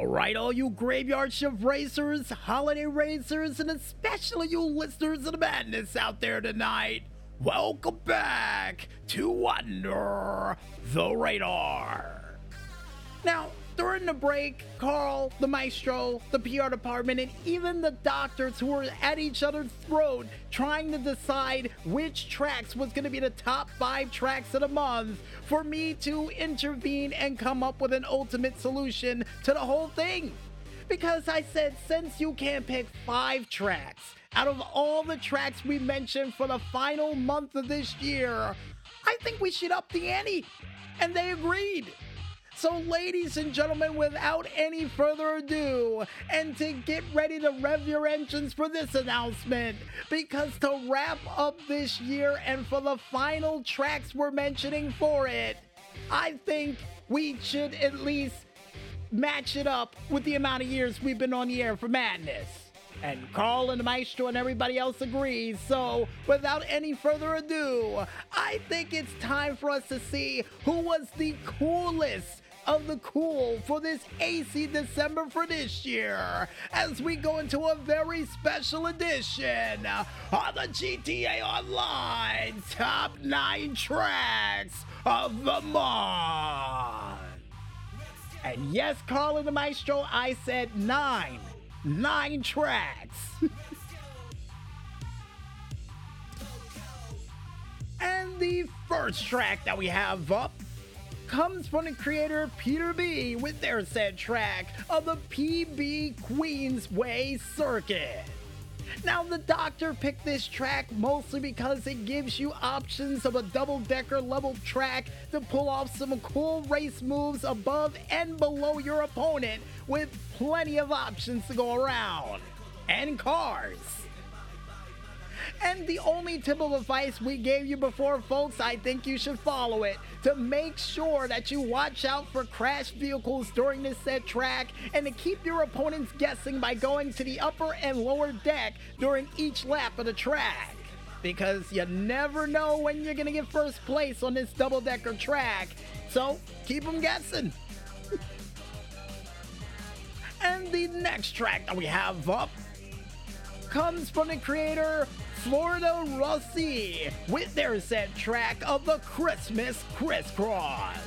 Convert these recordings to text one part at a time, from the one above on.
All right, all you graveyard shift racers, holiday racers, and especially you listeners of the madness out there tonight, welcome back to Under the Radar. Now, during the break, Carl, the maestro, the PR department, and even the doctors who were at each other's throat trying to decide which tracks was going to be the top five tracks of the month for me to intervene and come up with an ultimate solution to the whole thing. Because I said, since you can't pick five tracks out of all the tracks we mentioned for the final month of this year, I think we should up the ante. And they agreed. So, ladies and gentlemen, without any further ado, and to get ready to rev your engines for this announcement, because to wrap up this year and for the final tracks we're mentioning for it, I think we should at least match it up with the amount of years we've been on the air for Madness. And Carl and Maestro and everybody else agrees. So, without any further ado, I think it's time for us to see who was the coolest of the cool for this AC December for this year as we go into a very special edition of the GTA Online Top 9 Tracks of the Month. And yes, Carl and the Maestro, I said nine. Nine tracks. and the first track that we have up comes from the creator Peter B with their said track of the PB Queensway Circuit. Now, the doctor picked this track mostly because it gives you options of a double decker level track to pull off some cool race moves above and below your opponent with plenty of options to go around. And cars. And the only tip of advice we gave you before, folks, I think you should follow it to make sure that you watch out for crash vehicles during this set track and to keep your opponents guessing by going to the upper and lower deck during each lap of the track. Because you never know when you're to get first place on this double decker track, so keep them guessing. and the next track that we have up comes from the creator Florida Rossi with their set track of the Christmas Crisscross.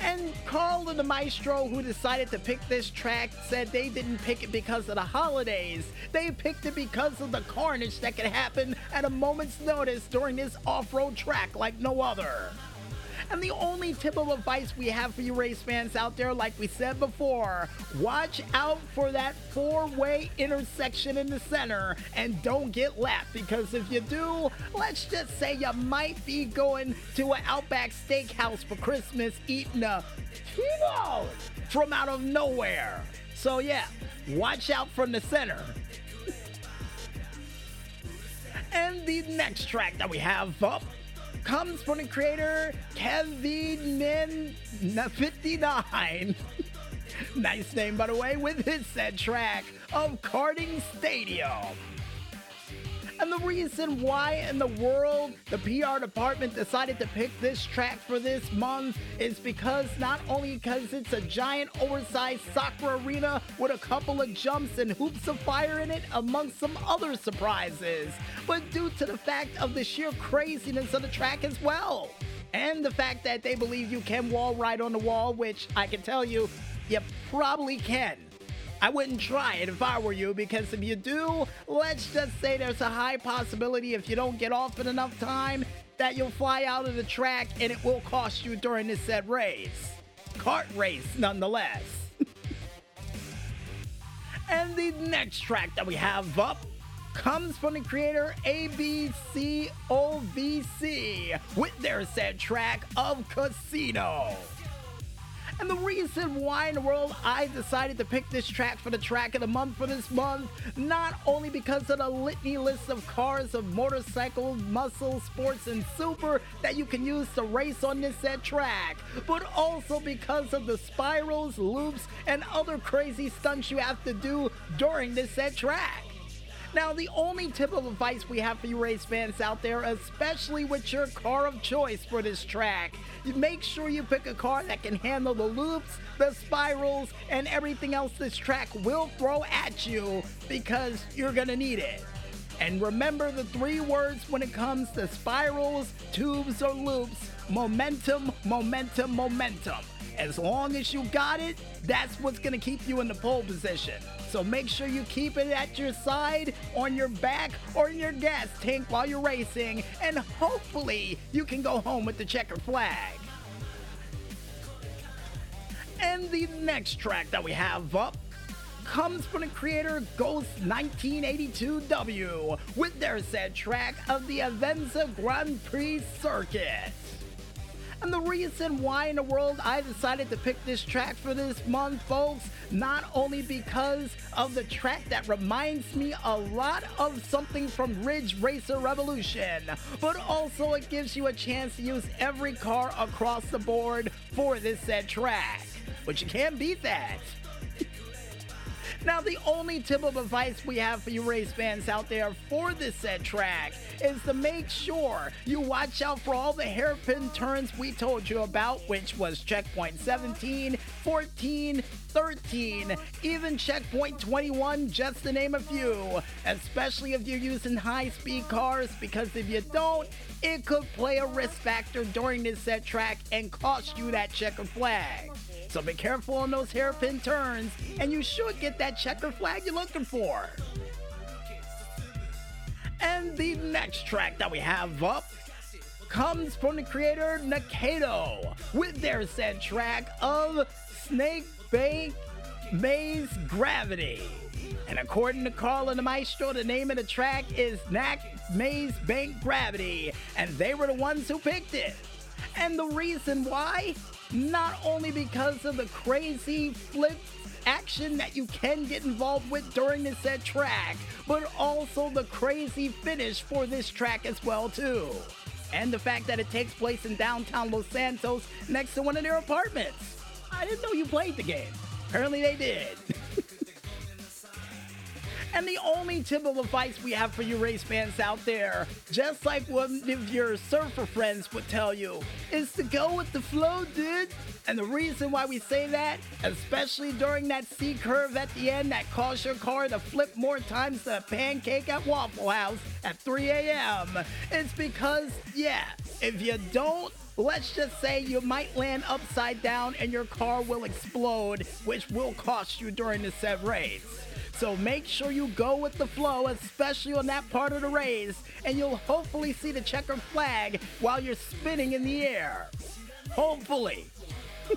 And Carl the Maestro, who decided to pick this track, said they didn't pick it because of the holidays. They picked it because of the carnage that could happen at a moment's notice during this off road track like no other. And the only tip of advice we have for you race fans out there, like we said before, watch out for that four way intersection in the center and don't get lapped because if you do, let's just say you might be going to an Outback Steakhouse for Christmas eating a Tino from out of nowhere. So, yeah, watch out from the center. and the next track that we have up comes from the creator Kevin Min 59. nice name, by the way, with his said track of Karting Stadium. And the reason why in the world the PR department decided to pick this track for this month is because not only because it's a giant oversized soccer arena with a couple of jumps and hoops of fire in it amongst some other surprises, but due to the fact of the sheer craziness of the track as well. And the fact that they believe you can wall ride on the wall, which I can tell you, you probably can. I wouldn't try it if I were you because if you do, let's just say there's a high possibility if you don't get off in enough time that you'll fly out of the track and it will cost you during this set race. Kart race, nonetheless. and the next track that we have up comes from the creator ABCOVC with their set track of Casino. And the reason why in the world I decided to pick this track for the track of the month for this month, not only because of the litany list of cars, of motorcycles, muscle, sports, and super that you can use to race on this set track, but also because of the spirals, loops, and other crazy stunts you have to do during this set track. Now, the only tip of advice we have for you race fans out there, especially with your car of choice for this track, make sure you pick a car that can handle the loops, the spirals, and everything else this track will throw at you because you're gonna need it. And remember the three words when it comes to spirals, tubes, or loops momentum, momentum, momentum. As long as you got it, that's what's gonna keep you in the pole position. So make sure you keep it at your side, on your back, or in your gas tank while you're racing, and hopefully you can go home with the checker flag. And the next track that we have up comes from the creator Ghost 1982W with their said track of the Avenza Grand Prix Circuit. And the reason why in the world I decided to pick this track for this month, folks, not only because of the track that reminds me a lot of something from Ridge Racer Revolution, but also it gives you a chance to use every car across the board for this said track. But you can't beat that. Now, the only tip of advice we have for you race fans out there for this set track is to make sure you watch out for all the hairpin turns we told you about, which was checkpoint 17, 14, 13, even checkpoint 21, just to name a few. Especially if you're using high speed cars, because if you don't, it could play a risk factor during this set track and cost you that checker flag. So be careful on those hairpin turns, and you should get that checker flag you're looking for. And the next track that we have up comes from the creator Nakato with their said track of Snake Bank Maze Gravity. And according to Carl and the Maestro, the name of the track is Knack Maze Bank Gravity, and they were the ones who picked it. And the reason why? Not only because of the crazy flip action that you can get involved with during this set track, but also the crazy finish for this track as well too. And the fact that it takes place in downtown Los Santos next to one of their apartments. I didn't know you played the game. Apparently they did. And the only tip of advice we have for you race fans out there, just like one of your surfer friends would tell you, is to go with the flow, dude. And the reason why we say that, especially during that C curve at the end that caused your car to flip more times than a pancake at Waffle House at 3 a.m., is because, yeah, if you don't let's just say you might land upside down and your car will explode, which will cost you during the set race. So make sure you go with the flow, especially on that part of the race, and you'll hopefully see the checker flag while you're spinning in the air. Hopefully.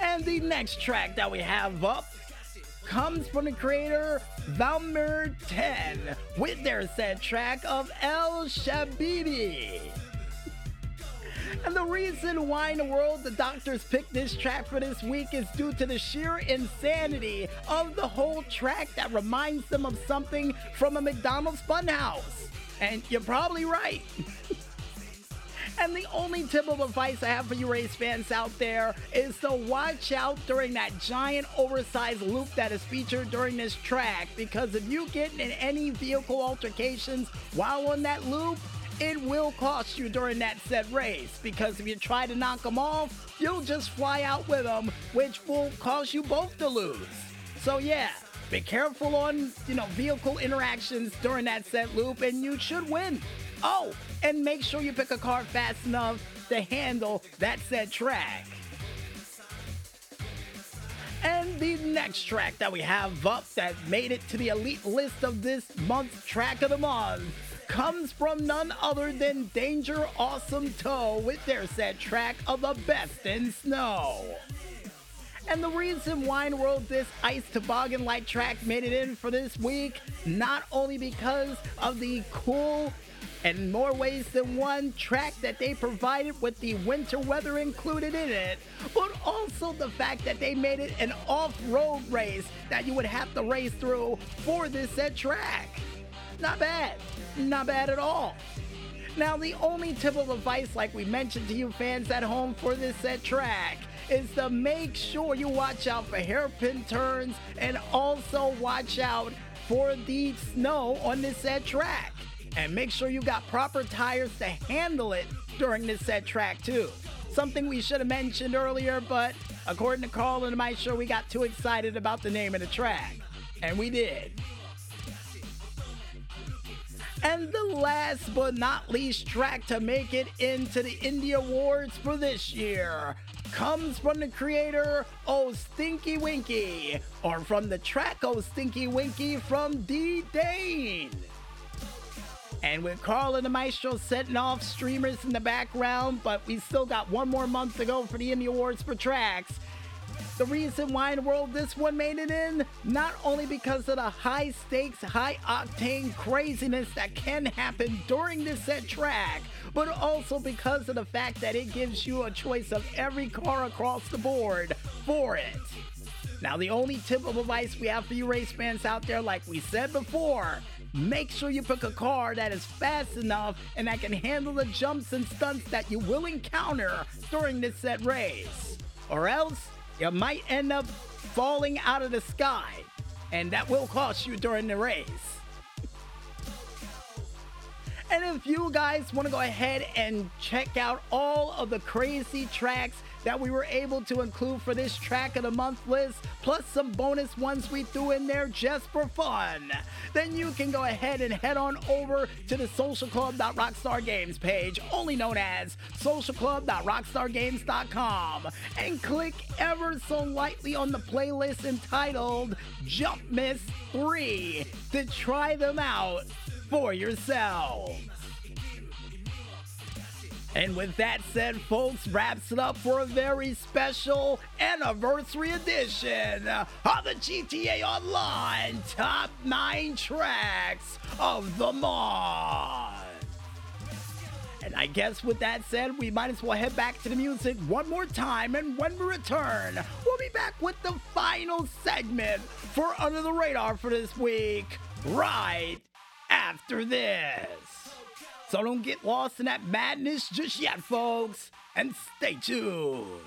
and the next track that we have up comes from the creator Valmir 10 with their said track of El Shabibi. And the reason why in the world the doctors picked this track for this week is due to the sheer insanity of the whole track that reminds them of something from a McDonald's funhouse. And you're probably right. And the only tip of advice I have for you race fans out there is to watch out during that giant oversized loop that is featured during this track because if you get in any vehicle altercations while on that loop, it will cost you during that set race because if you try to knock them off, you'll just fly out with them, which will cause you both to lose. So yeah, be careful on, you know, vehicle interactions during that set loop and you should win. Oh, and make sure you pick a car fast enough to handle that set track. And the next track that we have up that made it to the elite list of this month's track of the month comes from none other than Danger Awesome Toe with their set track of the best in snow. And the reason in world this ice toboggan light track made it in for this week, not only because of the cool and more ways than one track that they provided with the winter weather included in it, but also the fact that they made it an off-road race that you would have to race through for this set track. Not bad. Not bad at all. Now, the only tip of advice, like we mentioned to you fans at home for this set track, is to make sure you watch out for hairpin turns and also watch out for the snow on this set track. And make sure you got proper tires to handle it during this set track too. Something we should have mentioned earlier, but according to Carl and Maestro, we got too excited about the name of the track. And we did. And the last but not least track to make it into the Indie Awards for this year comes from the creator Oh Stinky Winky, or from the track Oh Stinky Winky from D Dane. And with Carl and the Maestro setting off streamers in the background, but we still got one more month to go for the Indie Awards for tracks. The reason why in the world this one made it in, not only because of the high stakes, high octane craziness that can happen during this set track, but also because of the fact that it gives you a choice of every car across the board for it. Now, the only tip of advice we have for you race fans out there, like we said before, make sure you pick a car that is fast enough and that can handle the jumps and stunts that you will encounter during this set race. Or else, you might end up falling out of the sky, and that will cost you during the race. And if you guys want to go ahead and check out all of the crazy tracks that we were able to include for this track of the month list, plus some bonus ones we threw in there just for fun, then you can go ahead and head on over to the socialclub.rockstargames page, only known as socialclub.rockstargames.com, and click ever so lightly on the playlist entitled Jump Miss 3 to try them out for yourselves. And with that said, folks, wraps it up for a very special anniversary edition of the GTA Online Top 9 Tracks of the Month. And I guess with that said, we might as well head back to the music one more time. And when we return, we'll be back with the final segment for Under the Radar for this week, right after this. So don't get lost in that madness just yet, folks, and stay tuned.